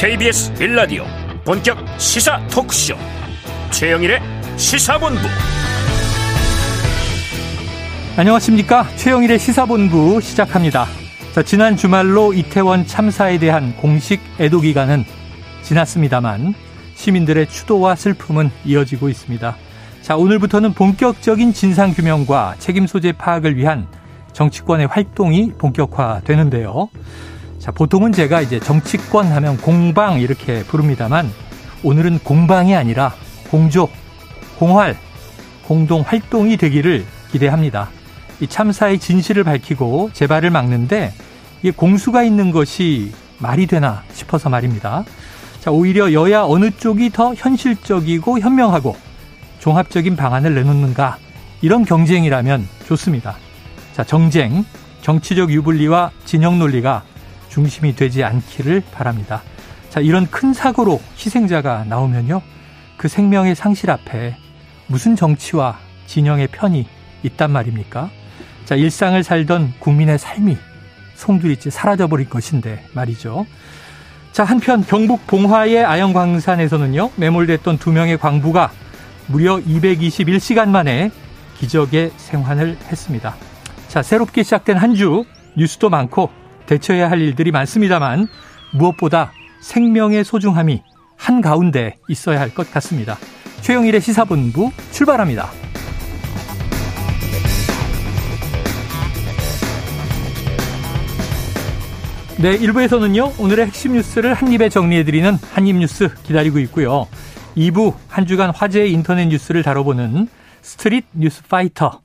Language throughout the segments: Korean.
KBS 빌라디오 본격 시사 토크쇼. 최영일의 시사본부. 안녕하십니까? 최영일의 시사본부 시작합니다. 자, 지난 주말로 이태원 참사에 대한 공식 애도 기간은 지났습니다만 시민들의 추도와 슬픔은 이어지고 있습니다. 자 오늘부터는 본격적인 진상 규명과 책임 소재 파악을 위한 정치권의 활동이 본격화되는데요 자, 보통은 제가 이제 정치권 하면 공방 이렇게 부릅니다만 오늘은 공방이 아니라 공조, 공활, 공동 활동이 되기를 기대합니다. 이 참사의 진실을 밝히고 재발을 막는데 이게 공수가 있는 것이 말이 되나 싶어서 말입니다. 자, 오히려 여야 어느 쪽이 더 현실적이고 현명하고 종합적인 방안을 내놓는가 이런 경쟁이라면 좋습니다. 자, 정쟁, 정치적 유불리와 진영 논리가 중심이 되지 않기를 바랍니다. 자, 이런 큰 사고로 희생자가 나오면요. 그 생명의 상실 앞에 무슨 정치와 진영의 편이 있단 말입니까? 자, 일상을 살던 국민의 삶이 송두리째 사라져버릴 것인데 말이죠. 자, 한편 경북 봉화의 아영광산에서는요, 매몰됐던 두 명의 광부가 무려 221시간 만에 기적의 생환을 했습니다. 자, 새롭게 시작된 한 주 뉴스도 많고 대처해야 할 일들이 많습니다만 무엇보다 생명의 소중함이 한가운데 있어야 할 것 같습니다. 최영일의 시사본부 출발합니다. 네, 1부에서는요, 오늘의 핵심 뉴스를 한입에 정리해드리는 한입뉴스 기다리고 있고요. 2부, 한 주간 화제의 인터넷 뉴스를 다뤄보는 스트릿 뉴스 파이터,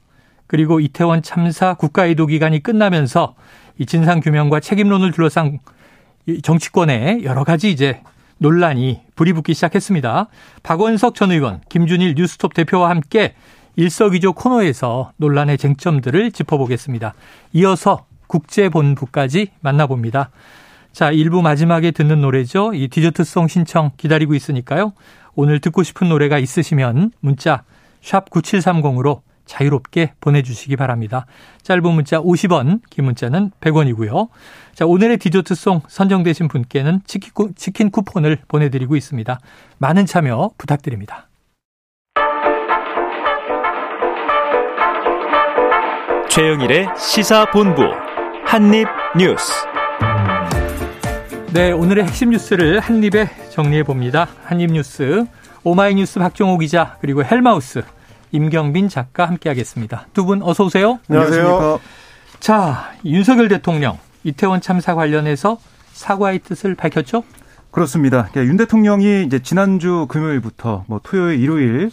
그리고 이태원 참사 국가애도 기간이 끝나면서 이 진상규명과 책임론을 둘러싼 정치권의 여러 가지 이제 논란이 불이 붙기 시작했습니다. 박원석 전 의원, 김준일 뉴스톱 대표와 함께 일석이조 코너에서 논란의 쟁점들을 짚어보겠습니다. 이어서 국제본부까지 만나봅니다. 자, 1부 마지막에 듣는 노래죠. 이 디저트송 신청 기다리고 있으니까요. 오늘 듣고 싶은 노래가 있으시면 문자 샵 9730으로 자유롭게 보내주시기 바랍니다. 짧은 문자 50원, 긴 문자는 100원이고요. 자, 오늘의 디저트송 선정되신 분께는 치킨, 치킨 쿠폰을 보내드리고 있습니다. 많은 참여 부탁드립니다. 최영일의 시사본부 한입뉴스. 네, 오늘의 핵심 뉴스를 한입에 정리해 봅니다. 한입뉴스 오마이뉴스 박종호 기자 그리고 헬마우스 임경빈 작가 함께하겠습니다. 두 분 어서 오세요. 안녕하세요. 자, 윤석열 대통령 이태원 참사 관련해서 사과의 뜻을 밝혔죠? 그렇습니다. 그러니까 윤 대통령이 이제 지난주 금요일부터 뭐 토요일, 일요일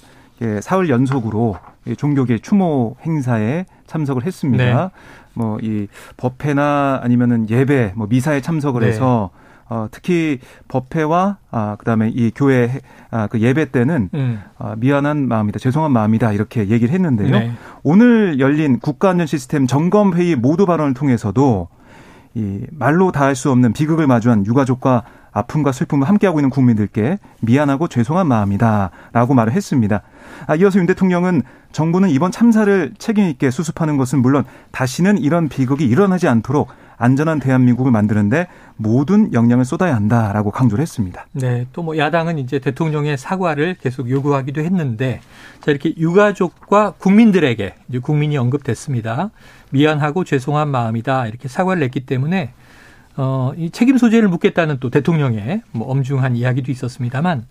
사흘 연속으로 종교계 추모 행사에 참석을 했습니다. 네. 뭐이 법회나 아니면은 예배, 뭐 미사에 참석을 네. 해서 어, 특히 법회와 아, 그다음에 이 교회 아, 그 예배 때는 음. 아, 미안한 마음이다, 죄송한 마음이다 이렇게 얘기를 했는데요. 네. 오늘 열린 국가안전 시스템 점검 회의 모두 발언을 통해서도 이 말로 다 할 수 없는 비극을 마주한 유가족과 아픔과 슬픔을 함께하고 있는 국민들께 미안하고 죄송한 마음이다라고 말을 했습니다. 아, 이어서 윤 대통령은 정부는 이번 참사를 책임 있게 수습하는 것은 물론 다시는 이런 비극이 일어나지 않도록 안전한 대한민국을 만드는데 모든 역량을 쏟아야 한다라고 강조를 했습니다. 네, 또 뭐 야당은 이제 대통령의 사과를 계속 요구하기도 했는데 자 이렇게 유가족과 국민들에게 이제 국민이 언급됐습니다. 미안하고 죄송한 마음이다 이렇게 사과를 냈기 때문에 어, 이 책임 소재를 묻겠다는 또 대통령의 뭐 엄중한 이야기도 있었습니다만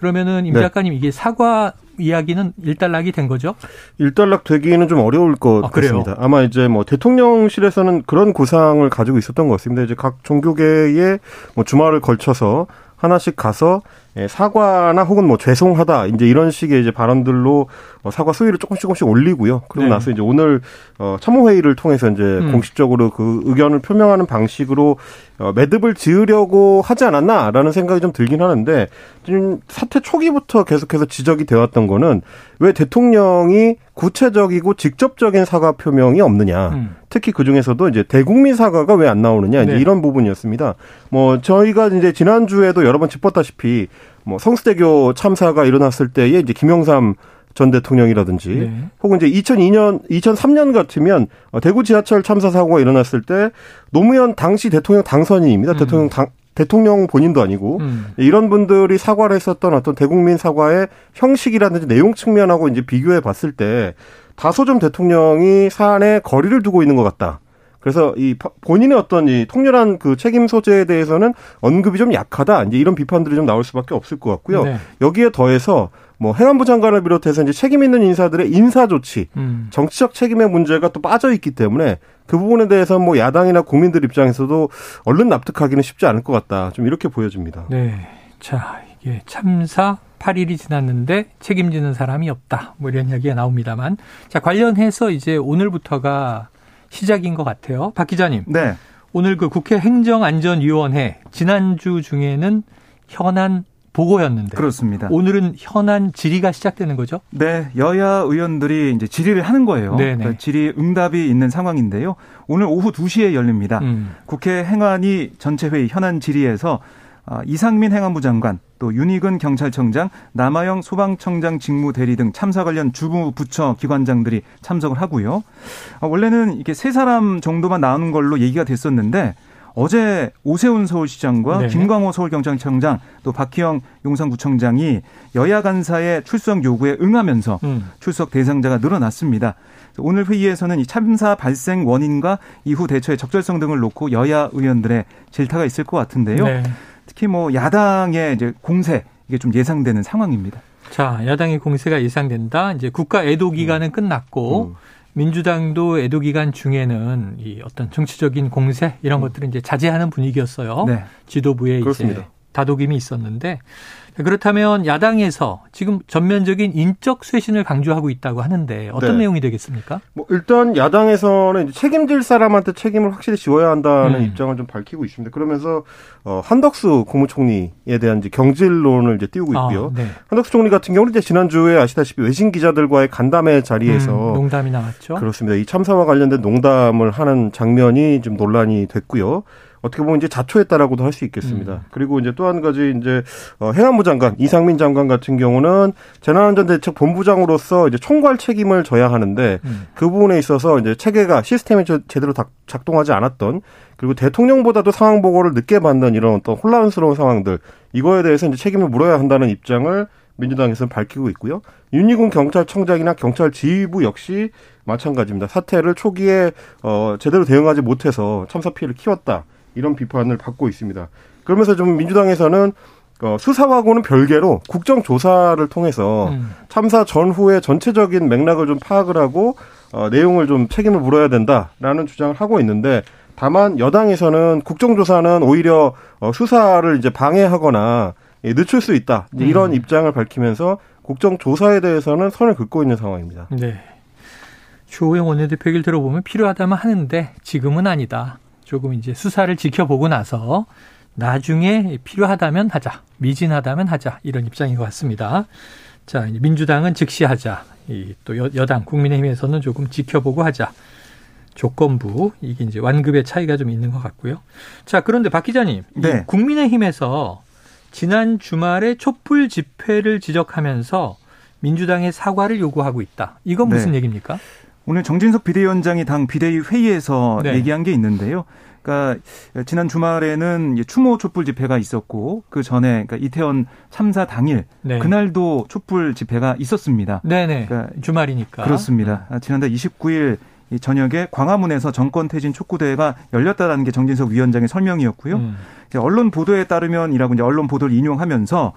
그러면은 임 네. 작가님 이게 사과 이야기는 일단락이 된 거죠? 일단락 되기는 좀 어려울 것 아, 같습니다. 아마 이제 뭐 대통령실에서는 그런 구상을 가지고 있었던 것 같습니다. 이제 각 종교계에 뭐 주말을 걸쳐서 하나씩 가서 예, 사과나 혹은 뭐 죄송하다 이제 이런 식의 이제 발언들로 어, 사과 수위를 조금씩 조금씩 올리고요. 그리고 네. 나서 이제 오늘 어 참모 회의를 통해서 이제 음. 공식적으로 그 의견을 표명하는 방식으로 어 매듭을 지으려고 하지 않았나라는 생각이 좀 들긴 하는데 지금 사태 초기부터 계속해서 지적이 되었던 거는 왜 대통령이 구체적이고 직접적인 사과 표명이 없느냐. 음. 특히 그 중에서도 이제 대국민 사과가 왜 안 나오느냐. 이제 네. 이런 부분이었습니다. 뭐 저희가 이제 지난주에도 여러 번 짚었다시피 뭐 성수대교 참사가 일어났을 때에 이제 김영삼 전 대통령이라든지 네. 혹은 이제 2002년 2003년 같으면 대구 지하철 참사 사고가 일어났을 때 노무현 당시 대통령 당선인입니다. 음. 대통령 당, 대통령 본인도 아니고 음. 이런 분들이 사과를 했었던 어떤 대국민 사과의 형식이라든지 내용 측면하고 이제 비교해 봤을 때 다소 좀 대통령이 사안에 거리를 두고 있는 것 같다. 그래서 이 본인의 어떤 이 통렬한 그 책임 소재에 대해서는 언급이 좀 약하다. 이제 이런 비판들이 좀 나올 수밖에 없을 것 같고요. 네. 여기에 더해서 뭐 행안부 장관을 비롯해서 이제 책임 있는 인사들의 인사 조치, 음. 정치적 책임의 문제가 또 빠져 있기 때문에 그 부분에 대해서 뭐 야당이나 국민들 입장에서도 얼른 납득하기는 쉽지 않을 것 같다. 좀 이렇게 보여집니다. 네. 자, 이게 참사 8일이 지났는데 책임지는 사람이 없다. 뭐 이런 이야기가 나옵니다만. 자, 관련해서 이제 오늘부터가 시작인 것 같아요. 박 기자님. 네. 오늘 그 국회 행정안전위원회 지난주 중에는 현안 보고였는데. 그렇습니다. 오늘은 현안 질의가 시작되는 거죠? 네, 여야 의원들이 이제 질의를 하는 거예요. 네 그러니까 질의 응답이 있는 상황인데요. 오늘 오후 2시에 열립니다. 음. 국회 행안위 전체 회의 현안 질의에서 아, 이상민 행안부 장관, 또 윤희근 경찰청장, 남아영 소방청장 직무 대리 등 참사 관련 주부 부처 기관장들이 참석을 하고요. 아, 원래는 이렇게 세 사람 정도만 나오는 걸로 얘기가 됐었는데 어제 오세훈 서울시장과 네. 김광호 서울경찰청장 또 박희영 용산구청장이 여야 간사의 출석 요구에 응하면서 음. 출석 대상자가 늘어났습니다. 오늘 회의에서는 이 참사 발생 원인과 이후 대처의 적절성 등을 놓고 여야 의원들의 질타가 있을 것 같은데요. 네. 특히 뭐 야당의 이제 공세 이게 좀 예상되는 상황입니다. 자, 야당의 공세가 예상된다. 이제 국가 애도 기간은 음. 끝났고 음. 민주당도 애도 기간 중에는 이 어떤 정치적인 공세 이런 음. 것들을 이제 자제하는 분위기였어요. 네. 지도부에 그렇습니다. 이제 다독임이 있었는데 그렇다면 야당에서 지금 전면적인 인적 쇄신을 강조하고 있다고 하는데 어떤 네. 내용이 되겠습니까? 뭐 일단 야당에서는 책임질 사람한테 책임을 확실히 지워야 한다는 음. 입장을 좀 밝히고 있습니다. 그러면서 어, 한덕수 국무총리에 대한 이제 경질론을 이제 띄우고 아, 있고요. 아, 네. 한덕수 총리 같은 경우는 이제 지난주에 아시다시피 외신 기자들과의 간담회 자리에서 음, 농담이 나왔죠. 그렇습니다. 이 참사와 관련된 농담을 하는 장면이 좀 논란이 됐고요. 어떻게 보면 이제 자초했다라고도 할 수 있겠습니다. 음. 그리고 이제 또 한 가지 이제 어, 해안부 장관 이상민 장관 같은 경우는 재난안전대책 본부장으로서 이제 총괄 책임을 져야 하는데 음. 그 부분에 있어서 이제 체계가 시스템이 제대로 작동하지 않았던 그리고 대통령보다도 상황 보고를 늦게 받는 이런 어떤 혼란스러운 상황들 이거에 대해서 이제 책임을 물어야 한다는 입장을 민주당에서는 밝히고 있고요. 윤희군 경찰청장이나 경찰 지휘부 역시 마찬가지입니다. 사태를 초기에 어 제대로 대응하지 못해서 참사 피해를 키웠다. 이런 비판을 받고 있습니다. 그러면서 좀 민주당에서는 어, 수사하고는 별개로 국정조사를 통해서 음. 참사 전후의 전체적인 맥락을 좀 파악을 하고 어, 내용을 좀 책임을 물어야 된다라는 주장을 하고 있는데 다만 여당에서는 국정조사는 오히려 어, 수사를 이제 방해하거나 예, 늦출 수 있다 이런 음. 입장을 밝히면서 국정조사에 대해서는 선을 긋고 있는 상황입니다. 네. 주호영 원내대표 얘기를 들어보면 필요하다면 하는데 지금은 아니다. 조금 이제 수사를 지켜보고 나서 나중에 필요하다면 하자, 미진하다면 하자 이런 입장인 것 같습니다. 자, 민주당은 즉시 하자. 또 여 당 국민의힘에서는 조금 지켜보고 하자. 조건부 이게 이제 완급의 차이가 좀 있는 것 같고요. 자, 그런데 박 기자님, 네. 국민의힘에서 지난 주말에 촛불 집회를 지적하면서 민주당의 사과를 요구하고 있다. 이건 무슨 네. 얘기입니까? 오늘 정진석 비대위원장이 당 비대위 회의에서 네. 얘기한 게 있는데요. 그러니까 지난 주말에는 추모 촛불 집회가 있었고 그 전에 그러니까 이태원 참사 당일 네. 그날도 촛불 집회가 있었습니다. 네네. 그러니까 주말이니까 그렇습니다. 음. 지난달 29일 저녁에 광화문에서 정권 퇴진 촉구 대회가 열렸다라는 게 정진석 위원장의 설명이었고요. 음. 언론 보도에 따르면이라고 이제 언론 보도를 인용하면서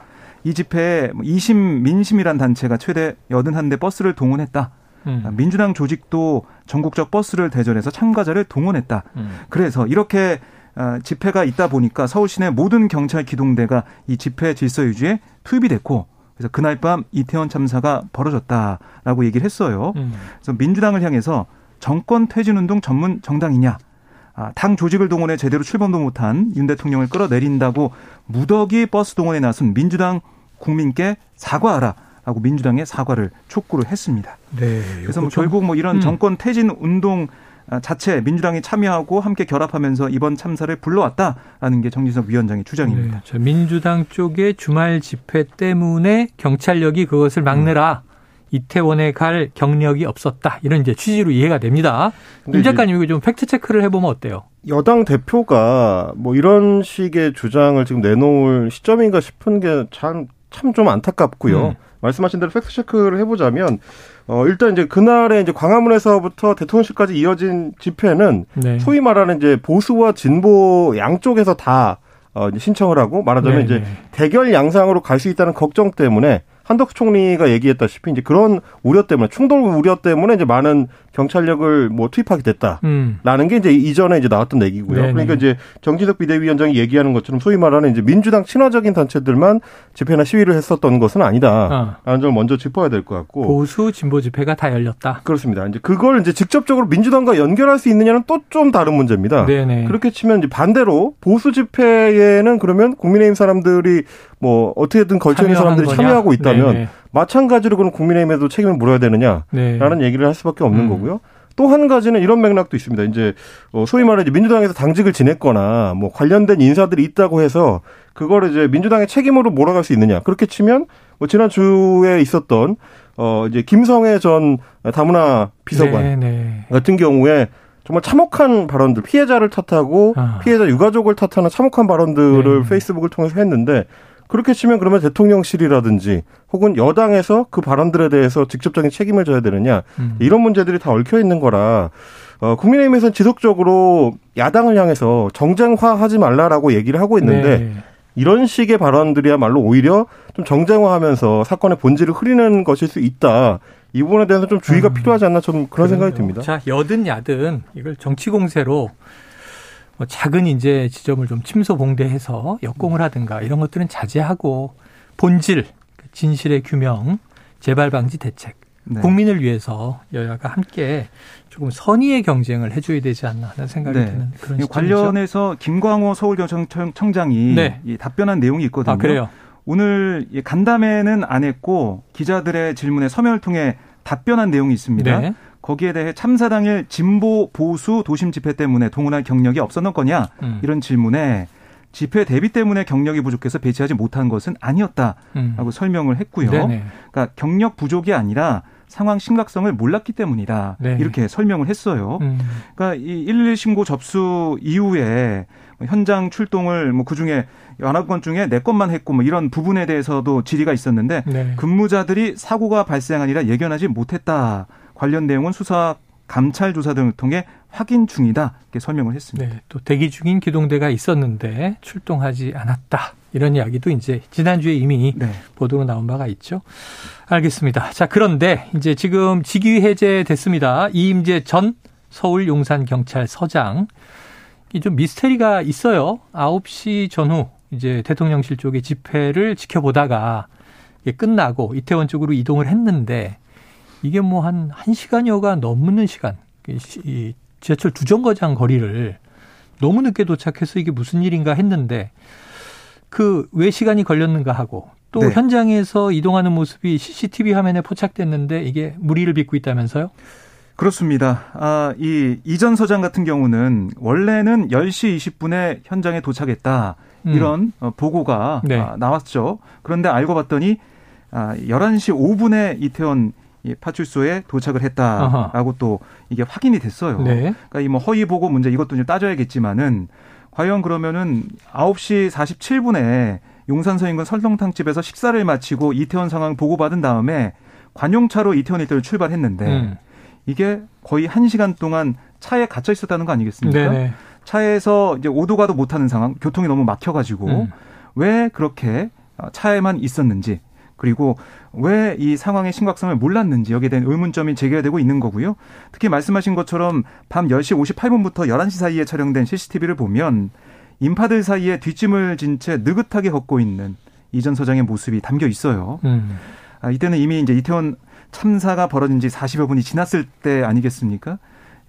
이 집회에 20 민심이란 단체가 최대 81대 버스를 동원했다. 음. 민주당 조직도 전국적 버스를 대전해서 참가자를 동원했다. 음. 그래서 이렇게 어, 집회가 있다 보니까 서울 시내 모든 경찰 기동대가 이 집회 질서 유지에 투입이 됐고 그래서 그날 밤 이태원 참사가 벌어졌다라고 얘기를 했어요. 음. 그래서 민주당을 향해서 정권 퇴진 운동 전문 정당이냐? 아, 당 조직을 동원해 제대로 출범도 못한 윤 대통령을 끌어내린다고 무더기 버스 동원에 나선 민주당 국민께 사과하라. 하고 민주당의 사과를 촉구를 했습니다. 네. 그래서 뭐 결국 뭐 이런 음. 정권 퇴진 운동 자체 민주당이 참여하고 함께 결합하면서 이번 참사를 불러왔다라는 게 정진석 위원장의 주장입니다. 네, 민주당 쪽의 주말 집회 때문에 경찰력이 그것을 막느라 음. 이태원에 갈 경력이 없었다. 이런 이제 취지로 이해가 됩니다. 임 작가님 이거 좀 팩트 체크를 해보면 어때요? 여당 대표가 뭐 이런 식의 주장을 지금 내놓을 시점인가 싶은 게 참 참 좀 안타깝고요. 음. 말씀하신 대로 팩트 체크를 해보자면 어 일단 이제 그날에 이제 광화문에서부터 대통령실까지 이어진 집회는 네. 소위 말하는 이제 보수와 진보 양쪽에서 다 어, 신청을 하고 말하자면 네, 이제 네. 대결 양상으로 갈 수 있다는 걱정 때문에 한덕수 총리가 얘기했다시피 이제 그런 우려 때문에 충돌 우려 때문에 이제 많은 경찰력을 뭐 투입하게 됐다라는 음. 게 이제 이전에 이제 나왔던 얘기고요. 네네. 그러니까 이제 정진석 비대위원장이 얘기하는 것처럼 소위 말하는 이제 민주당 친화적인 단체들만 집회나 시위를 했었던 것은 아니다라는 어. 점을 먼저 짚어야 될 것 같고 보수 진보 집회가 다 열렸다. 그렇습니다. 이제 그걸 이제 직접적으로 민주당과 연결할 수 있느냐는 또 좀 다른 문제입니다. 네네. 그렇게 치면 이제 반대로 보수 집회에는 그러면 국민의힘 사람들이 뭐 어떻게든 걸쳐 있는 사람들이 거냐? 참여하고 있다면 네네. 마찬가지로 그럼 국민의힘에도 책임을 물어야 되느냐라는 네. 얘기를 할 수밖에 없는 음. 거고요. 또 한 가지는 이런 맥락도 있습니다. 이제 어, 소위 말해 민주당에서 당직을 지냈거나 뭐 관련된 인사들이 있다고 해서 그거를 이제 민주당의 책임으로 몰아갈 수 있느냐. 그렇게 치면 뭐 지난 주에 있었던 어 이제 김성애 전 다문화 비서관 네네. 네. 같은 경우에 정말 참혹한 발언들, 피해자를 탓하고 아. 피해자 유가족을 탓하는 참혹한 발언들을 네. 페이스북을 통해서 했는데 그렇게 치면 그러면 대통령실이라든지 혹은 여당에서 그 발언들에 대해서 직접적인 책임을 져야 되느냐 음. 이런 문제들이 다 얽혀 있는 거라 어, 국민의힘에서는 지속적으로 야당을 향해서 정쟁화하지 말라라고 얘기를 하고 있는데 네. 이런 식의 발언들이야말로 오히려 좀 정쟁화하면서 사건의 본질을 흐리는 것일 수 있다. 이 부분에 대해서 좀 주의가 음. 필요하지 않나 좀 그런 그래요. 생각이 듭니다. 자, 여든 야든 이걸 정치 공세로 뭐 작은 이제 지점을 좀 침소봉대해서 역공을 하든가 이런 것들은 자제하고 본질, 진실의 규명, 재발 방지 대책, 네. 국민을 위해서 여야가 함께 조금 선의의 경쟁을 해줘야 되지 않나 하는 생각이 네. 드는 그런 시점이죠. 관련해서 김광호 서울경찰청장이 네. 답변한 내용이 있거든요. 아, 그래요? 오늘 간담회는 안 했고 기자들의 질문에 서면을 통해 답변한 내용이 있습니다. 네. 거기에 대해 참사 당일 진보 보수 도심 집회 때문에 동원할 경력이 없었던 거냐 음. 이런 질문에 집회 대비 때문에 경력이 부족해서 배치하지 못한 것은 아니었다라고 음. 설명을 했고요. 네네. 그러니까 경력 부족이 아니라 상황 심각성을 몰랐기 때문이다. 네. 이렇게 설명을 했어요. 음. 그러니까 이 111 신고 접수 이후에 현장 출동을 뭐 그중에 여러 건 중에 네 건만 했고 뭐 이런 부분에 대해서도 질의가 있었는데 네. 근무자들이 사고가 발생하니라 예견하지 못했다. 관련 내용은 수사 감찰 조사 등을 통해 확인 중이다 이렇게 설명을 했습니다. 네, 또 대기 중인 기동대가 있었는데 출동하지 않았다 이런 이야기도 이제 지난주에 이미 네. 보도로 나온 바가 있죠. 알겠습니다. 자 그런데 이제 지금 직위 해제됐습니다. 이임재 전 서울 용산 경찰서장 이 좀 미스테리가 있어요. 9시 전후 이제 대통령실 쪽의 집회를 지켜보다가 끝나고 이태원 쪽으로 이동을 했는데 이게 뭐 한 1시간여가 넘는 시간, 이 지하철 두 정거장 거리를 너무 늦게 도착해서 이게 무슨 일인가 했는데 그 왜 시간이 걸렸는가 하고 또 네. 현장에서 이동하는 모습이 CCTV 화면에 포착됐는데 이게 무리를 빚고 있다면서요? 그렇습니다. 아, 이 이전 서장 같은 경우는 원래는 10시 20분에 현장에 도착했다. 음. 이런 음. 보고가 네. 아, 나왔죠. 그런데 알고 봤더니 아, 11시 5분에 이태원 이 파출소에 도착을 했다라고 아하. 또 이게 확인이 됐어요. 네. 그러니까 이 뭐 허위 보고 문제 이것도 좀 따져야겠지만은 과연 그러면은 9시 47분에 용산서 인근 설렁탕집에서 식사를 마치고 이태원 상황 보고받은 다음에 관용차로 이태원 일대를 출발했는데 음. 이게 거의 1시간 동안 차에 갇혀 있었다는 거 아니겠습니까? 네네. 차에서 이제 오도 가도 못하는 상황, 교통이 너무 막혀가지고 음. 왜 그렇게 차에만 있었는지 그리고 왜 이 상황의 심각성을 몰랐는지 여기에 대한 의문점이 제기되고 있는 거고요. 특히 말씀하신 것처럼 밤 10시 58분부터 11시 사이에 촬영된 CCTV를 보면 인파들 사이에 뒷짐을 진 채 느긋하게 걷고 있는 이전 서장의 모습이 담겨 있어요. 음. 아, 이때는 이미 이제 이태원 참사가 벌어진 지 40여 분이 지났을 때 아니겠습니까?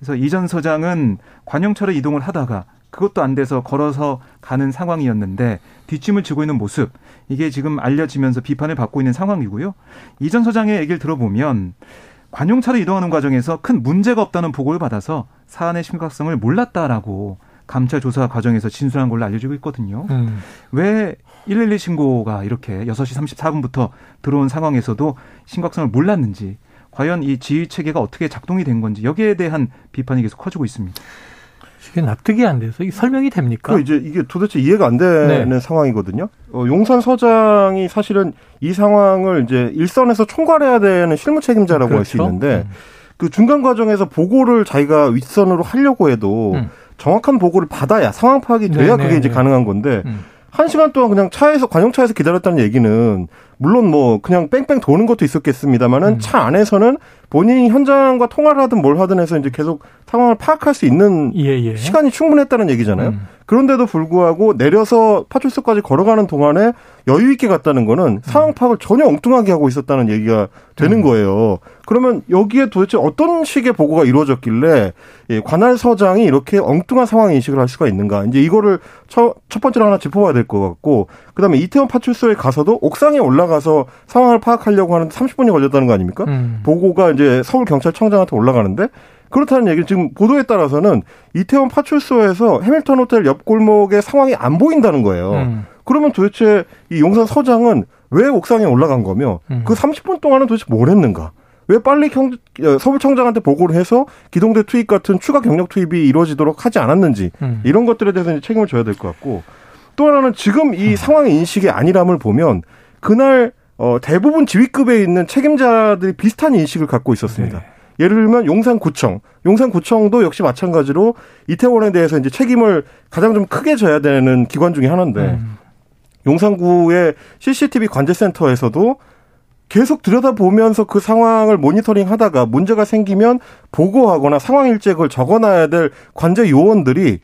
그래서 이전 서장은 관용차로 이동을 하다가 그것도 안 돼서 걸어서 가는 상황이었는데 뒷짐을 지고 있는 모습 이게 지금 알려지면서 비판을 받고 있는 상황이고요. 이전 서장의 얘기를 들어보면 관용차로 이동하는 과정에서 큰 문제가 없다는 보고를 받아서 사안의 심각성을 몰랐다라고 감찰 조사 과정에서 진술한 걸로 알려지고 있거든요. 음. 왜112 신고가 이렇게 6시 34분부터 들어온 상황에서도 심각성을 몰랐는지 과연 이 지휘 체계가 어떻게 작동이 된 건지 여기에 대한 비판이 계속 커지고 있습니다. 이게 납득이 안 돼서 이 설명이 됩니까? 그 이제 이게 도대체 이해가 안 되는 네. 상황이거든요. 어, 용산 서장이 사실은 이 상황을 이제 일선에서 총괄해야 되는 실무 책임자라고 그렇죠? 할수 있는데 음. 그 중간 과정에서 보고를 자기가 윗선으로 하려고 해도 음. 정확한 보고를 받아야 상황 파악이 돼야 네네. 그게 네, 이제 네. 가능한 건데 음. 한 시간 동안 그냥 차에서 관용차에서 기다렸다는 얘기는 물론 뭐 그냥 뺑뺑 도는 것도 있었겠습니다만은 음. 차 안에서는 본인이 현장과 통화를 하든 뭘 하든 해서 이제 계속 상황을 파악할 수 있는 예, 예. 시간이 충분했다는 얘기잖아요. 음. 그런데도 불구하고 내려서 파출소까지 걸어가는 동안에 여유 있게 갔다는 거는 상황 파악을 전혀 엉뚱하게 하고 있었다는 얘기가 되는 음. 거예요. 그러면 여기에 도대체 어떤 식의 보고가 이루어졌길래 예, 관할 서장이 이렇게 엉뚱한 상황 인식을 할 수가 있는가? 이제 이거를 첫, 첫 번째로 하나 짚어봐야 될 것 같고, 그 다음에 이태원 파출소에 가서도 옥상에 올라가서 상황을 파악하려고 하는데 30분이 걸렸다는 거 아닙니까? 음. 보고가 이제 서울 경찰청장한테 올라가는데 그렇다는 얘기는 지금 보도에 따라서는 이태원 파출소에서 해밀턴 호텔 옆 골목의 상황이 안 보인다는 거예요. 음. 그러면 도대체 이 용산 서장은 왜 옥상에 올라간 거며 음. 그 30분 동안은 도대체 뭘 했는가? 왜 빨리 경, 어, 서울청장한테 보고를 해서 기동대 투입 같은 추가 경력 투입이 이루어지도록 하지 않았는지 음. 이런 것들에 대해서 이제 책임을 져야 될 것 같고 또 하나는 지금 이 음. 상황의 인식의 안일함을 보면 그날 어, 대부분 지휘급에 있는 책임자들이 비슷한 인식을 갖고 있었습니다. 네. 예를 들면 용산구청, 용산구청도 역시 마찬가지로 이태원에 대해서 이제 책임을 가장 좀 크게 져야 되는 기관 중에 하나인데 음. 용산구의 CCTV 관제센터에서도 계속 들여다보면서 그 상황을 모니터링 하다가 문제가 생기면 보고하거나 상황 일정을 적어놔야 될 관제 요원들이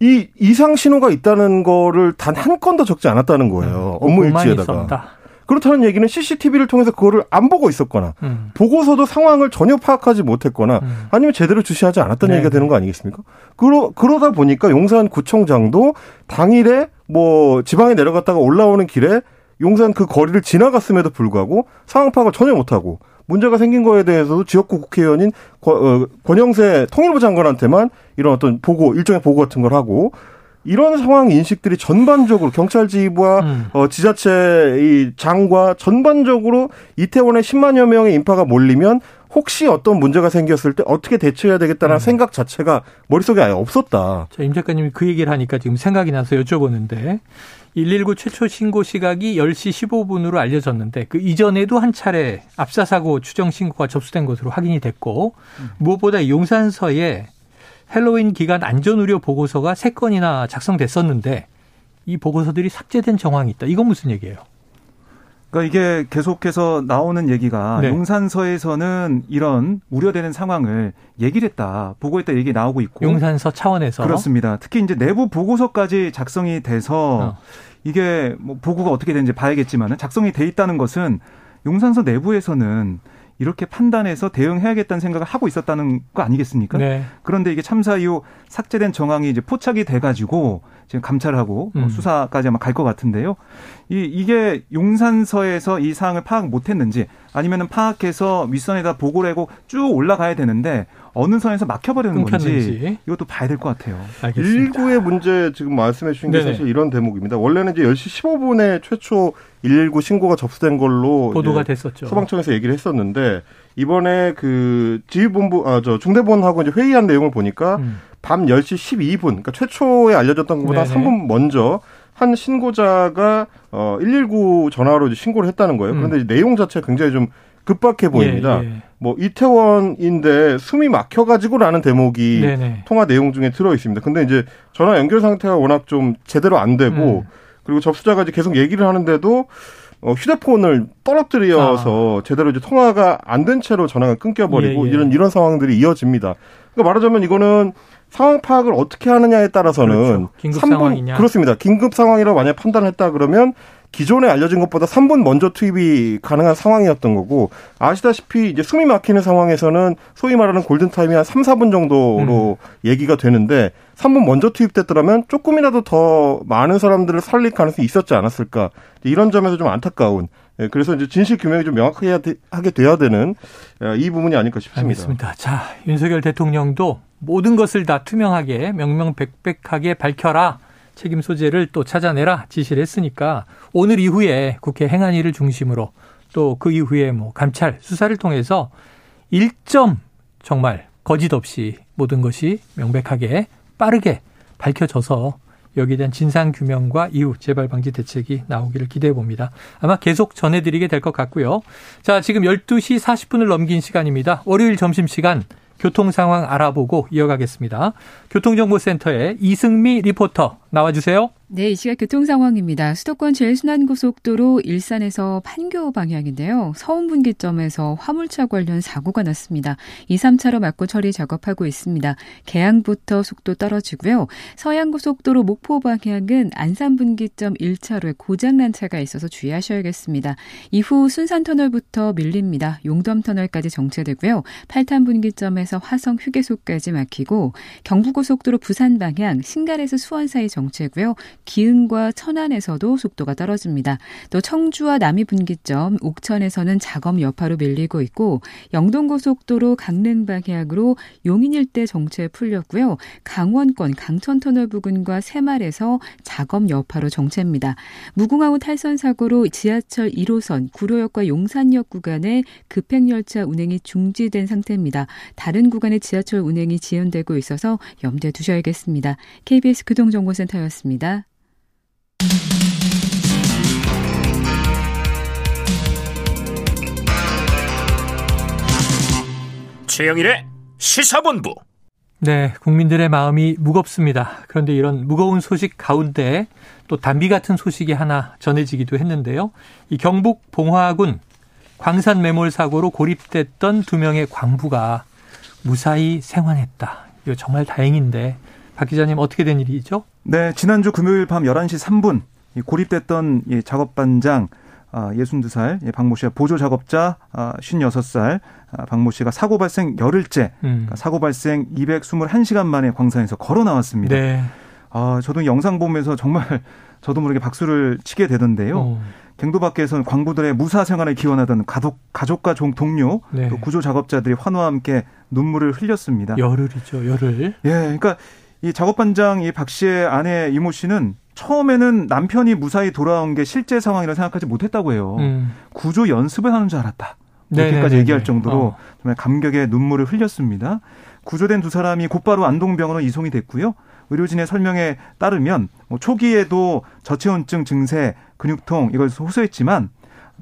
이 이상 신호가 있다는 거를 단 한 건도 적지 않았다는 거예요. 음, 업무 일지에다가. 그렇다는 얘기는 CCTV를 통해서 그거를 안 보고 있었거나 음. 보고서도 상황을 전혀 파악하지 못했거나 음. 아니면 제대로 주시하지 않았다는 네. 얘기가 되는 거 아니겠습니까? 그러, 그러다 보니까 용산 구청장도 당일에 뭐 지방에 내려갔다가 올라오는 길에 용산 그 거리를 지나갔음에도 불구하고 상황 파악을 전혀 못하고 문제가 생긴 거에 대해서도 지역구 국회의원인 어, 권영세 통일부 장관한테만 이런 어떤 보고 일종의 보고 같은 걸 하고 이런 상황 인식들이 전반적으로 경찰 지휘부와 음. 어, 지자체 이 장과 전반적으로 이태원에 10만여 명의 인파가 몰리면 혹시 어떤 문제가 생겼을 때 어떻게 대처해야 되겠다는 음. 생각 자체가 머릿속에 아예 없었다. 자, 임 작가님이 그 얘기를 하니까 지금 생각이 나서 여쭤보는데 119 최초 신고 시각이 10시 15분으로 알려졌는데 그 이전에도 한 차례 압사 사고 추정 신고가 접수된 것으로 확인이 됐고 음. 무엇보다 용산서에 헬로윈 기간 안전 우려 보고서가 세 건이나 작성됐었는데 이 보고서들이 삭제된 정황이 있다. 이건 무슨 얘기예요? 그러니까 이게 계속해서 나오는 얘기가 네. 용산서에서는 이런 우려되는 상황을 얘기를 했다, 보고했다 얘기 나오고 있고 용산서 차원에서 그렇습니다. 특히 이제 내부 보고서까지 작성이 돼서 어. 이게 뭐 보고가 어떻게 되는지 봐야겠지만은 작성이 돼 있다는 것은 용산서 내부에서는 이렇게 판단해서 대응해야겠다는 생각을 하고 있었다는 거 아니겠습니까? 네. 그런데 이게 참사 이후 삭제된 정황이 이제 포착이 돼가지고 지금 감찰하고 음. 수사까지 아마 갈 것 같은데요. 이 이게 용산서에서 이 사항을 파악 못했는지 아니면은 파악해서 윗선에다 보고를 하고 쭉 올라가야 되는데 어느 선에서 막혀버리는 건지 이것도 봐야 될 것 같아요. 알겠습니다. 119의 문제 지금 말씀해 주신 게 네네. 사실 이런 대목입니다. 원래는 이제 10시 15분에 최초 119 신고가 접수된 걸로 보도가 됐었죠. 소방청에서 얘기를 했었는데 이번에 그 지휘본부 아 저 중대본하고 이제 회의한 내용을 보니까 음. 밤 10시 12분 그러니까 최초에 알려졌던 것보다 네네. 3분 먼저 한 신고자가 어 119 전화로 신고를 했다는 거예요. 음. 그런데 음. 내용 자체가 굉장히 좀 급박해 보입니다. 예, 예. 뭐 이태원인데 숨이 막혀가지고라는 대목이 네네. 통화 내용 중에 들어 있습니다. 근데 이제 전화 연결 상태가 워낙 좀 제대로 안 되고 음. 그리고 접수자가 이제 계속 얘기를 하는데도 어, 휴대폰을 떨어뜨려서 아. 제대로 이제 통화가 안 된 채로 전화가 끊겨버리고 예, 예. 이런 이런 상황들이 이어집니다. 그러니까 말하자면 이거는 상황 파악을 어떻게 하느냐에 따라서는 그렇죠. 긴급 3분, 상황이냐 그렇습니다. 긴급 상황이라고 만약 판단했다 그러면 기존에 알려진 것보다 3분 먼저 투입이 가능한 상황이었던 거고 아시다시피 이제 숨이 막히는 상황에서는 소위 말하는 골든 타임이 한 3, 4분 정도로 음. 얘기가 되는데 3분 먼저 투입됐더라면 조금이라도 더 많은 사람들을 살릴 가능성이 있었지 않았을까 이런 점에서 좀 안타까운 예, 그래서 이제 진실 규명이 좀 명확하게 하게 돼야 되는 예, 이 부분이 아닐까 싶습니다. 알겠습니다. 자, 윤석열 대통령도 모든 것을 다 투명하게 명명백백하게 밝혀라. 책임 소재를 또 찾아내라 지시를 했으니까 오늘 이후에 국회 행안위를 중심으로 또 그 이후에 뭐 감찰 수사를 통해서 1점 정말 거짓 없이 모든 것이 명백하게 빠르게 밝혀져서 여기에 대한 진상 규명과 이후 재발 방지 대책이 나오기를 기대해 봅니다. 아마 계속 전해드리게 될 것 같고요. 자, 지금 12시 40분을 넘긴 시간입니다. 월요일 점심 시간 교통 상황 알아보고 이어가겠습니다. 교통정보센터의 이승미 리포터 나와주세요. 네, 이 시각 교통 상황입니다. 수도권 제일순환고속도로 일산에서 판교 방향인데요. 서운분기점에서 화물차 관련 사고가 났습니다. 2, 3차로 막고 처리 작업하고 있습니다. 개항부터 속도 떨어지고요. 서양고속도로 목포 방향은 안산분기점 1차로에 고장난 차가 있어서 주의하셔야겠습니다. 이후 순산터널부터 밀립니다. 용덤터널까지 정체되고요. 8탄분기점에서 화성 휴게소까지 막히고 경부고속도로 부산 방향 신갈에서 수원 사이 정체고요. 기흥과 천안에서도 속도가 떨어집니다. 또 청주와 남이 분기점, 옥천에서는 작업 여파로 밀리고 있고 영동고속도로 강릉 방향으로 용인 일대 정체 풀렸고요. 강원권 강천터널 부근과 새말에서 작업 여파로 정체입니다. 무궁화호 탈선 사고로 지하철 1호선 구로역과 용산역 구간에 급행열차 운행이 중지된 상태입니다. 다른 구간의 지하철 운행이 지연되고 있어서 염두에 두셔야겠습니다. KBS 교통정보센터였습니다. 최영일의 시사본부. 네, 국민들의 마음이 무겁습니다. 그런데 이런 무거운 소식 가운데 또 단비 같은 소식이 하나 전해지기도 했는데요. 이 경북 봉화군 광산 매몰 사고로 고립됐던 두 명의 광부가 무사히 생還했다. 이거 정말 다행인데 박 기자님 어떻게 된 일이죠? 네, 지난주 금요일 밤 11시 3분 고립됐던 작업반장 62살 박모 씨와 보조 작업자 56살 박모 씨가 사고 발생 열흘째 음. 그러니까 사고 발생 221시간 만에 광산에서 걸어 나왔습니다. 네. 아, 저도 영상 보면서 정말 저도 모르게 박수를 치게 되던데요. 어. 갱도 밖에서는 광부들의 무사 생활을 기원하던 가족, 가족과 종, 동료, 네. 또 구조 작업자들이 환호와 함께 눈물을 흘렸습니다. 열흘이죠, 열흘. 예, 그러니까 이 작업반장 이 박 씨의 아내 이모 씨는 처음에는 남편이 무사히 돌아온 게 실제 상황이라 생각하지 못했다고 해요. 음. 구조 연습을 하는 줄 알았다. 이렇게까지 얘기할 정도로 어. 정말 감격의 눈물을 흘렸습니다. 구조된 두 사람이 곧바로 안동병원으로 이송이 됐고요. 의료진의 설명에 따르면 뭐 초기에도 저체온증 증세, 근육통 이걸 호소했지만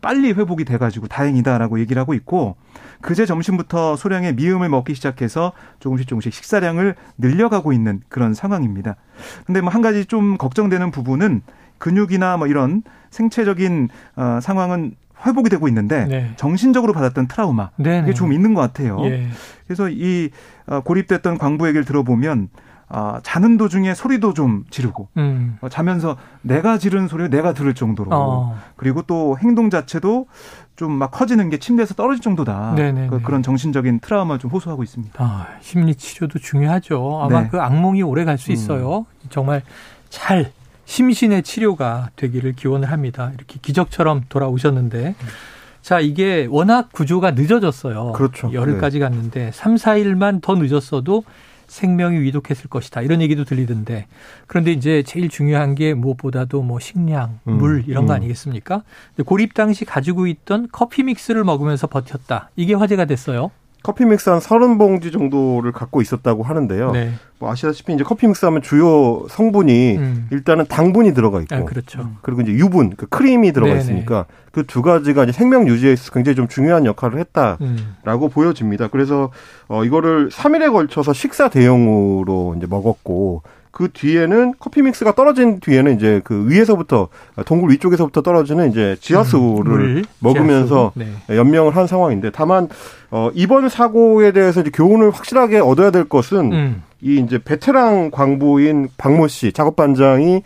빨리 회복이 돼가지고 다행이다라고 얘기를 하고 있고 그제 점심부터 소량의 미음을 먹기 시작해서 조금씩 조금씩 식사량을 늘려가고 있는 그런 상황입니다. 근데 뭐 한 가지 좀 걱정되는 부분은 근육이나 뭐 이런 생체적인 어, 상황은 회복이 되고 있는데 네. 정신적으로 받았던 트라우마 네네. 이게 좀 있는 것 같아요. 예. 그래서 이 어, 고립됐던 광부 얘기를 들어보면 아, 자는 도중에 소리도 좀 지르고 음. 어, 자면서 내가 지른 소리를 내가 들을 정도로 어. 그리고 또 행동 자체도 좀 막 커지는 게 침대에서 떨어질 정도다 그, 그런 정신적인 트라우마 좀 호소하고 있습니다. 아, 심리 치료도 중요하죠. 아마 네. 그 악몽이 오래 갈수 음. 있어요. 음. 정말 잘 심신의 치료가 되기를 기원을 합니다. 이렇게 기적처럼 돌아오셨는데. 자, 이게 워낙 구조가 늦어졌어요. 그렇죠. 열흘까지 네. 갔는데 3, 4일만 더 늦었어도 생명이 위독했을 것이다. 이런 얘기도 들리던데. 그런데 이제 제일 중요한 게 무엇보다도 뭐 식량, 음, 물 이런 거 음. 아니겠습니까? 고립 당시 가지고 있던 커피 믹스를 먹으면서 버텼다. 이게 화제가 됐어요. 커피 믹스 한 서른 봉지 정도를 갖고 있었다고 하는데요. 네. 뭐 아시다시피 이제 커피 믹스 하면 주요 성분이 음. 일단은 당분이 들어가 있고. 아, 그렇죠. 그리고 이제 유분, 그 크림이 들어가 네네. 있으니까 그 두 가지가 이제 생명 유지에 있어서 굉장히 좀 중요한 역할을 했다라고 음. 보여집니다. 그래서 어 이거를 3일에 걸쳐서 식사 대용으로 이제 먹었고 그 뒤에는 커피 믹스가 떨어진 뒤에는 이제 그 위에서부터 동굴 위쪽에서부터 떨어지는 이제 지하수를 음, 먹으면서 지하수? 네. 연명을 한 상황인데 다만 어 이번 사고에 대해서 이제 교훈을 확실하게 얻어야 될 것은 음. 이 이제 베테랑 광부인 박모 씨 작업 반장이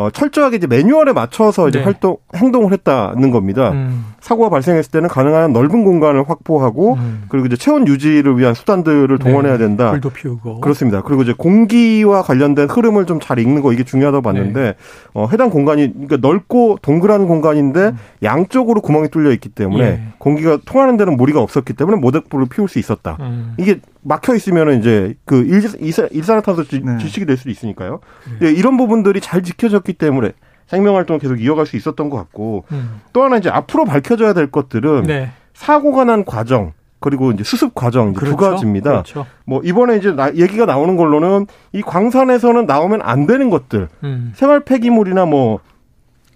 어, 철저하게 이제 매뉴얼에 맞춰서 이제 네. 활동 행동을 했다는 겁니다. 음. 사고가 발생했을 때는 가능한 넓은 공간을 확보하고 음. 그리고 이제 체온 유지를 위한 수단들을 네. 동원해야 된다. 불도 피우고 그렇습니다. 그리고 이제 공기와 관련된 흐름을 좀 잘 읽는 거 이게 중요하다고 봤는데 네. 어, 해당 공간이 그러니까 넓고 동그란 공간인데 음. 양쪽으로 구멍이 뚫려 있기 때문에 예. 공기가 통하는 데는 무리가 없었기 때문에 모닥불을 피울 수 있었다. 음. 이게 막혀 있으면은 이제 그 일산, 일산화탄소 네. 질식이 될 수도 있으니까요. 네. 이런 부분들이 잘 지켜졌기 때문에 생명 활동을 계속 이어갈 수 있었던 것 같고 음. 또 하나 이제 앞으로 밝혀져야 될 것들은 네. 사고가 난 과정 그리고 이제 수습 과정 이제 그렇죠? 두 가지입니다. 그렇죠. 뭐 이번에 이제 나, 얘기가 나오는 걸로는 이 광산에서는 나오면 안 되는 것들 음. 생활 폐기물이나 뭐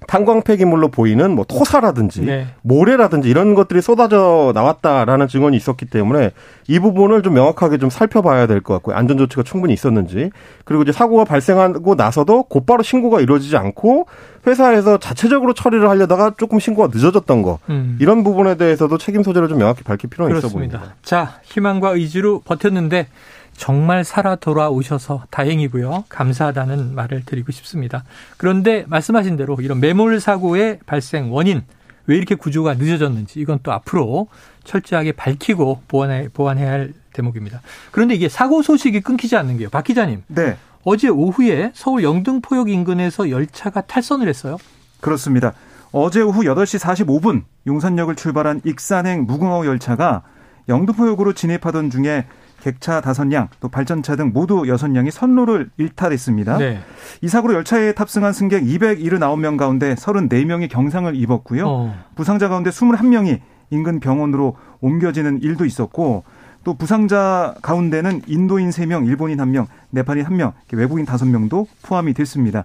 탄광 폐기물로 보이는 뭐 토사라든지 네. 모래라든지 이런 것들이 쏟아져 나왔다라는 증언이 있었기 때문에 이 부분을 좀 명확하게 좀 살펴봐야 될 것 같고요. 안전 조치가 충분히 있었는지 그리고 이제 사고가 발생하고 나서도 곧바로 신고가 이루어지지 않고 회사에서 자체적으로 처리를 하려다가 조금 신고가 늦어졌던 거 음. 이런 부분에 대해서도 책임 소재를 좀 명확히 밝힐 필요가 그렇습니다. 있어 보입니다. 자 희망과 의지로 버텼는데 정말 살아 돌아오셔서 다행이고요. 감사하다는 말을 드리고 싶습니다. 그런데 말씀하신 대로 이런 매몰 사고의 발생 원인 왜 이렇게 구조가 늦어졌는지 이건 또 앞으로 철저하게 밝히고 보완해, 보완해야 할 대목입니다. 그런데 이게 사고 소식이 끊기지 않는 게요. 박 기자님. 네. 어제 오후에 서울 영등포역 인근에서 열차가 탈선을 했어요. 그렇습니다. 어제 오후 8시 45분 용산역을 출발한 익산행 무궁화 열차가 영등포역으로 진입하던 중에 객차 다섯 량, 또 발전차 등 모두 여섯 량이 선로를 일탈했습니다. 네. 이 사고로 열차에 탑승한 승객 279명 가운데 34명이 경상을 입었고요. 어. 부상자 가운데 21명이 인근 병원으로 옮겨지는 일도 있었고 또 부상자 가운데는 인도인 3명, 일본인 1명, 네팔인 1명, 외국인 5명도 포함이 됐습니다.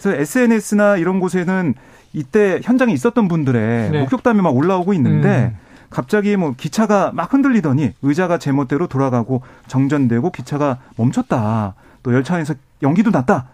그래서 SNS나 이런 곳에는 이때 현장에 있었던 분들의 네. 목격담이 막 올라오고 있는데 음. 갑자기 뭐 기차가 막 흔들리더니 의자가 제멋대로 돌아가고 정전되고 기차가 멈췄다. 또 열차 안에서 연기도 났다.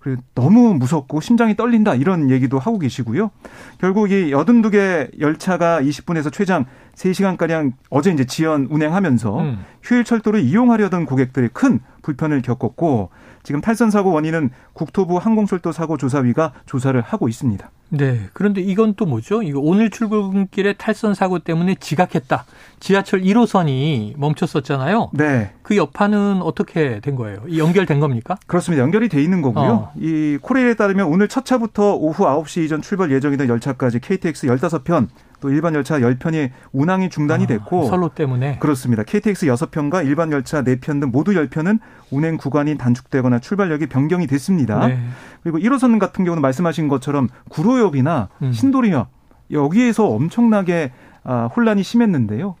그리고 너무 무섭고 심장이 떨린다 이런 얘기도 하고 계시고요. 결국 이 82개 열차가 20분에서 최장 3시간가량 어제 이제 지연 운행하면서 음. 휴일 철도를 이용하려던 고객들이 큰 불편을 겪었고 지금 탈선 사고 원인은 국토부 항공철도 사고 조사위가 조사를 하고 있습니다. 네. 그런데 이건 또 뭐죠? 이거 오늘 출근길에 탈선 사고 때문에 지각했다. 지하철 1호선이 멈췄었잖아요. 네. 그 여파는 어떻게 된 거예요? 연결된 겁니까? 그렇습니다. 연결이 돼 있는 거고요. 어. 이 코레일에 따르면 오늘 첫 차부터 오후 9시 이전 출발 예정이던 열차까지 KTX 15편 또 일반 열차 10편이 운항이 중단이 아, 됐고 아, 선로 때문에 그렇습니다. KTX 6편과 일반 열차 4편 등 모두 10편은 운행 구간이 단축되거나 출발역이 변경이 됐습니다. 네. 그리고 1호선 같은 경우는 말씀하신 것처럼 구로역이나 음. 신도리역 여기에서 엄청나게 아, 혼란이 심했는데요.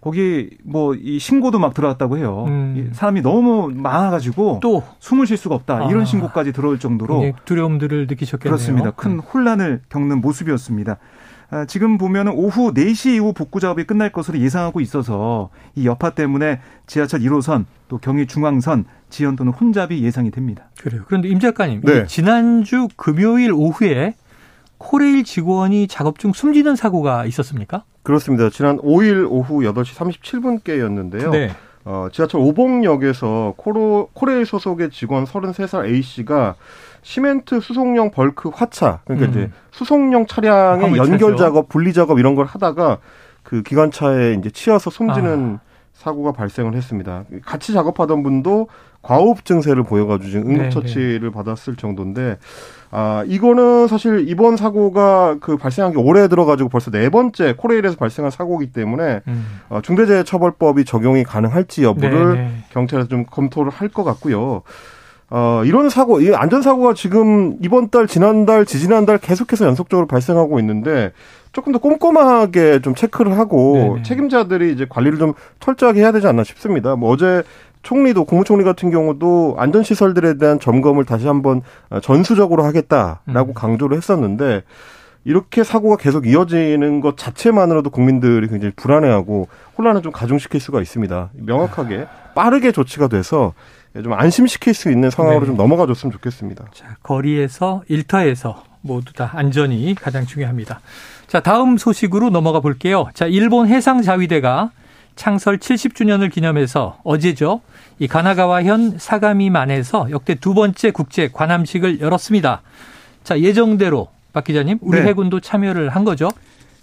거기 뭐 이 신고도 막 들어왔다고 해요. 음. 사람이 너무 많아가지고 또 숨을 쉴 수가 없다 이런 아. 신고까지 들어올 정도로 두려움들을 느끼셨겠네요. 그렇습니다. 큰 음. 혼란을 겪는 모습이었습니다. 아, 지금 보면은 오후 4시 이후 복구 작업이 끝날 것으로 예상하고 있어서 이 여파 때문에 지하철 1호선 또 경의 중앙선 지연 또는 혼잡이 예상이 됩니다. 그래요. 그런데 임 작가님, 네. 지난주 금요일 오후에 코레일 직원이 작업 중 숨지는 사고가 있었습니까? 그렇습니다. 지난 5일 오후 8시 37분께였는데요. 네. 어, 지하철 오봉역에서 코로, 코레일 소속의 직원 33살 A씨가 시멘트 수송용 벌크 화차 그러니까 음. 이제 수송용 차량의 연결 작업, 분리 작업 이런 걸 하다가 그 기관차에 이제 치여서 숨지는 아. 사고가 발생을 했습니다. 같이 작업하던 분도 과호흡 증세를 보여가지고 지금 응급처치를 네, 네. 받았을 정도인데, 아, 이거는 사실 이번 사고가 그 발생한 게 올해 들어가지고 벌써 네 번째 코레일에서 발생한 사고이기 때문에, 음. 어, 중대재해처벌법이 적용이 가능할지 여부를 네, 네. 경찰에서 좀 검토를 할 것 같고요. 어, 이런 사고, 이 안전사고가 지금 이번 달, 지난달, 지지난달 계속해서 연속적으로 발생하고 있는데 조금 더 꼼꼼하게 좀 체크를 하고 네네. 책임자들이 이제 관리를 좀 철저하게 해야 되지 않나 싶습니다. 뭐 어제 총리도 국무총리 같은 경우도 안전시설들에 대한 점검을 다시 한번 전수적으로 하겠다라고 음. 강조를 했었는데 이렇게 사고가 계속 이어지는 것 자체만으로도 국민들이 굉장히 불안해하고 혼란을 좀 가중시킬 수가 있습니다. 명확하게 빠르게 조치가 돼서 좀 안심시킬 수 있는 상황으로 네. 좀 넘어가 줬으면 좋겠습니다. 자, 거리에서 일터에서 모두 다 안전이 가장 중요합니다. 자, 다음 소식으로 넘어가 볼게요. 자, 일본 해상자위대가 창설 70주년을 기념해서 어제죠. 이 가나가와현 사가미만에서 역대 두 번째 국제 관함식을 열었습니다. 자, 예정대로 박 기자님, 우리 네. 해군도 참여를 한 거죠?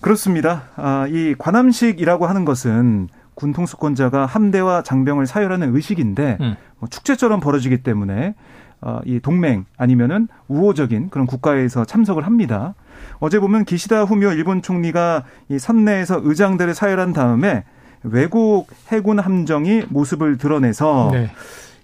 그렇습니다. 아, 이 관함식이라고 하는 것은 군 통수권자가 함대와 장병을 사열하는 의식인데 음. 뭐 축제처럼 벌어지기 때문에 어, 이 동맹 아니면은 우호적인 그런 국가에서 참석을 합니다. 어제 보면 기시다 후미오 일본 총리가 이 선내에서 의장들을 사열한 다음에 외국 해군 함정이 모습을 드러내서 네.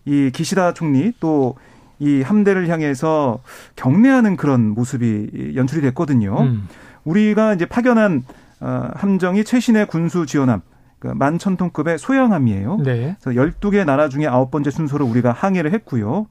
이 기시다 총리 또 이 함대를 향해서 경례하는 그런 모습이 연출이 됐거든요. 음. 우리가 이제 파견한 어, 함정이 최신의 군수 지원함 그러니까 만 천톤급의 소형함이에요. 네. 그래서 12개 나라 중에 아홉 번째 순서로 우리가 항해를 했고요.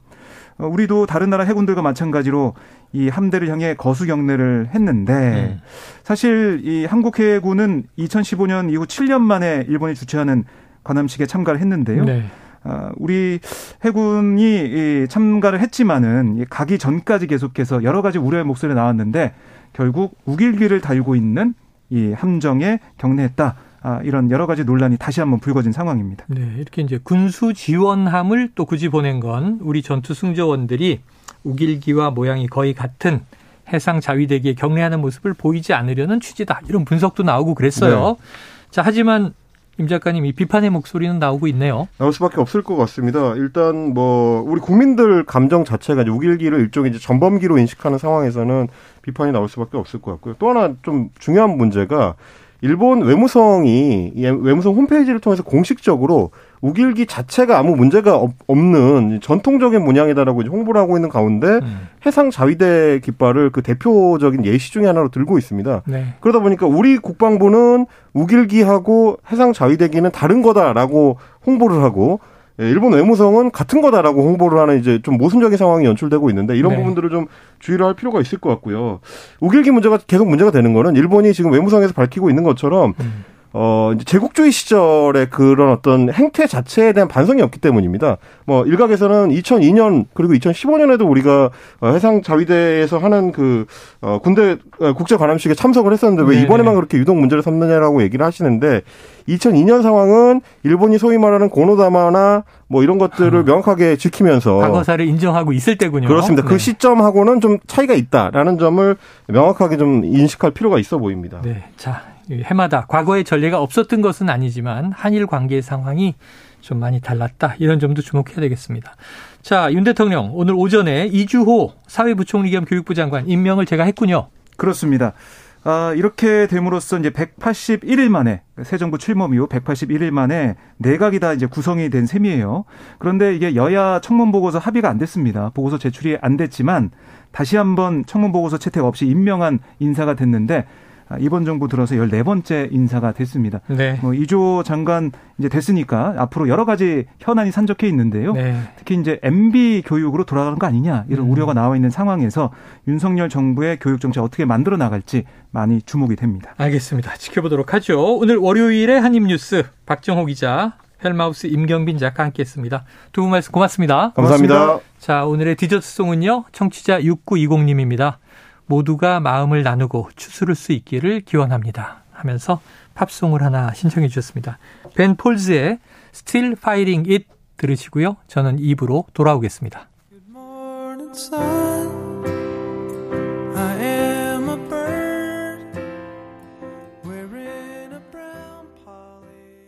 어, 우리도 다른 나라 해군들과 마찬가지로 이 함대를 향해 거수 경례를 했는데 음. 사실 이 한국 해군은 2015년 이후 7년 만에 일본이 주최하는 관함식에 참가를 했는데요. 네. 어, 우리 해군이 참가를 했지만은 가기 전까지 계속해서 여러 가지 우려의 목소리가 나왔는데 결국 우길기를 달고 있는 이 함정에 경례했다. 아, 이런 여러 가지 논란이 다시 한번 불거진 상황입니다. 네, 이렇게 이제 군수 지원함을 또 굳이 보낸 건 우리 전투 승조원들이 우길기와 모양이 거의 같은 해상 자위대기에 경례하는 모습을 보이지 않으려는 취지다. 이런 분석도 나오고 그랬어요. 네. 자, 하지만 임 작가님 이 비판의 목소리는 나오고 있네요. 나올 수밖에 없을 것 같습니다. 일단 뭐 우리 국민들 감정 자체가 이제 우길기를 일종의 이제 전범기로 인식하는 상황에서는 비판이 나올 수밖에 없을 것 같고요. 또 하나 좀 중요한 문제가 일본 외무성이 외무성 홈페이지를 통해서 공식적으로 우길기 자체가 아무 문제가 없는 전통적인 문양이다라고 홍보를 하고 있는 가운데 음. 해상 자위대 깃발을 그 대표적인 예시 중의 하나로 들고 있습니다. 네. 그러다 보니까 우리 국방부는 우길기하고 해상 자위대기는 다른 거다라고 홍보를 하고 예, 일본 외무성은 같은 거다라고 홍보를 하는 이제 좀 모순적인 상황이 연출되고 있는데 이런 네. 부분들을 좀 주의를 할 필요가 있을 것 같고요. 우길기 문제가 계속 문제가 되는 거는 일본이 지금 외무성에서 밝히고 있는 것처럼 음. 어, 이제 제국주의 시절의 그런 어떤 행태 자체에 대한 반성이 없기 때문입니다. 뭐, 일각에서는 2002년, 그리고 2015년에도 우리가 어, 해상 자위대에서 하는 그, 어, 군대 어, 국제 관함식에 참석을 했었는데 왜 이번에만 그렇게 유독 문제를 삼느냐라고 얘기를 하시는데 2002년 상황은 일본이 소위 말하는 고노다마나 뭐 이런 것들을 아. 명확하게 지키면서 과거사를 인정하고 있을 때군요. 그렇습니다. 그 네. 그 시점하고는 좀 차이가 있다라는 점을 명확하게 좀 인식할 필요가 있어 보입니다. 네. 자, 해마다 과거의 전례가 없었던 것은 아니지만 한일 관계 상황이 좀 많이 달랐다. 이런 점도 주목해야 되겠습니다. 자, 윤 대통령 오늘 오전에 이주호 사회부총리 겸 교육부 장관 임명을 제가 했군요. 그렇습니다. 아, 이렇게 됨으로써 이제 181일 만에 새 정부 출범 이후 181일 만에 내각이 다 이제 구성이 된 셈이에요. 그런데 이게 여야 청문 보고서 합의가 안 됐습니다. 보고서 제출이 안 됐지만 다시 한번 청문 보고서 채택 없이 임명한 인사가 됐는데 아, 이번 정부 들어서 14번째 인사가 됐습니다. 네. 뭐 이조 장관 이제 됐으니까 앞으로 여러 가지 현안이 산적해 있는데요. 네. 특히 이제 MB 교육으로 돌아가는 거 아니냐 이런 음. 우려가 나와 있는 상황에서 윤석열 정부의 교육 정책 어떻게 만들어 나갈지 많이 주목이 됩니다. 알겠습니다. 지켜보도록 하죠. 오늘 월요일에 한입뉴스 박정호 기자 헬마우스 임경빈 작가 함께했습니다. 두 분 말씀 고맙습니다. 감사합니다. 고맙습니다. 자 오늘의 디저트송은요 청취자 6920님입니다. 모두가 마음을 나누고 추스를 수 있기를 기원합니다. 하면서 팝송을 하나 신청해 주셨습니다. 벤 폴즈의 Still Fighting It 들으시고요. 저는 입으로 돌아오겠습니다.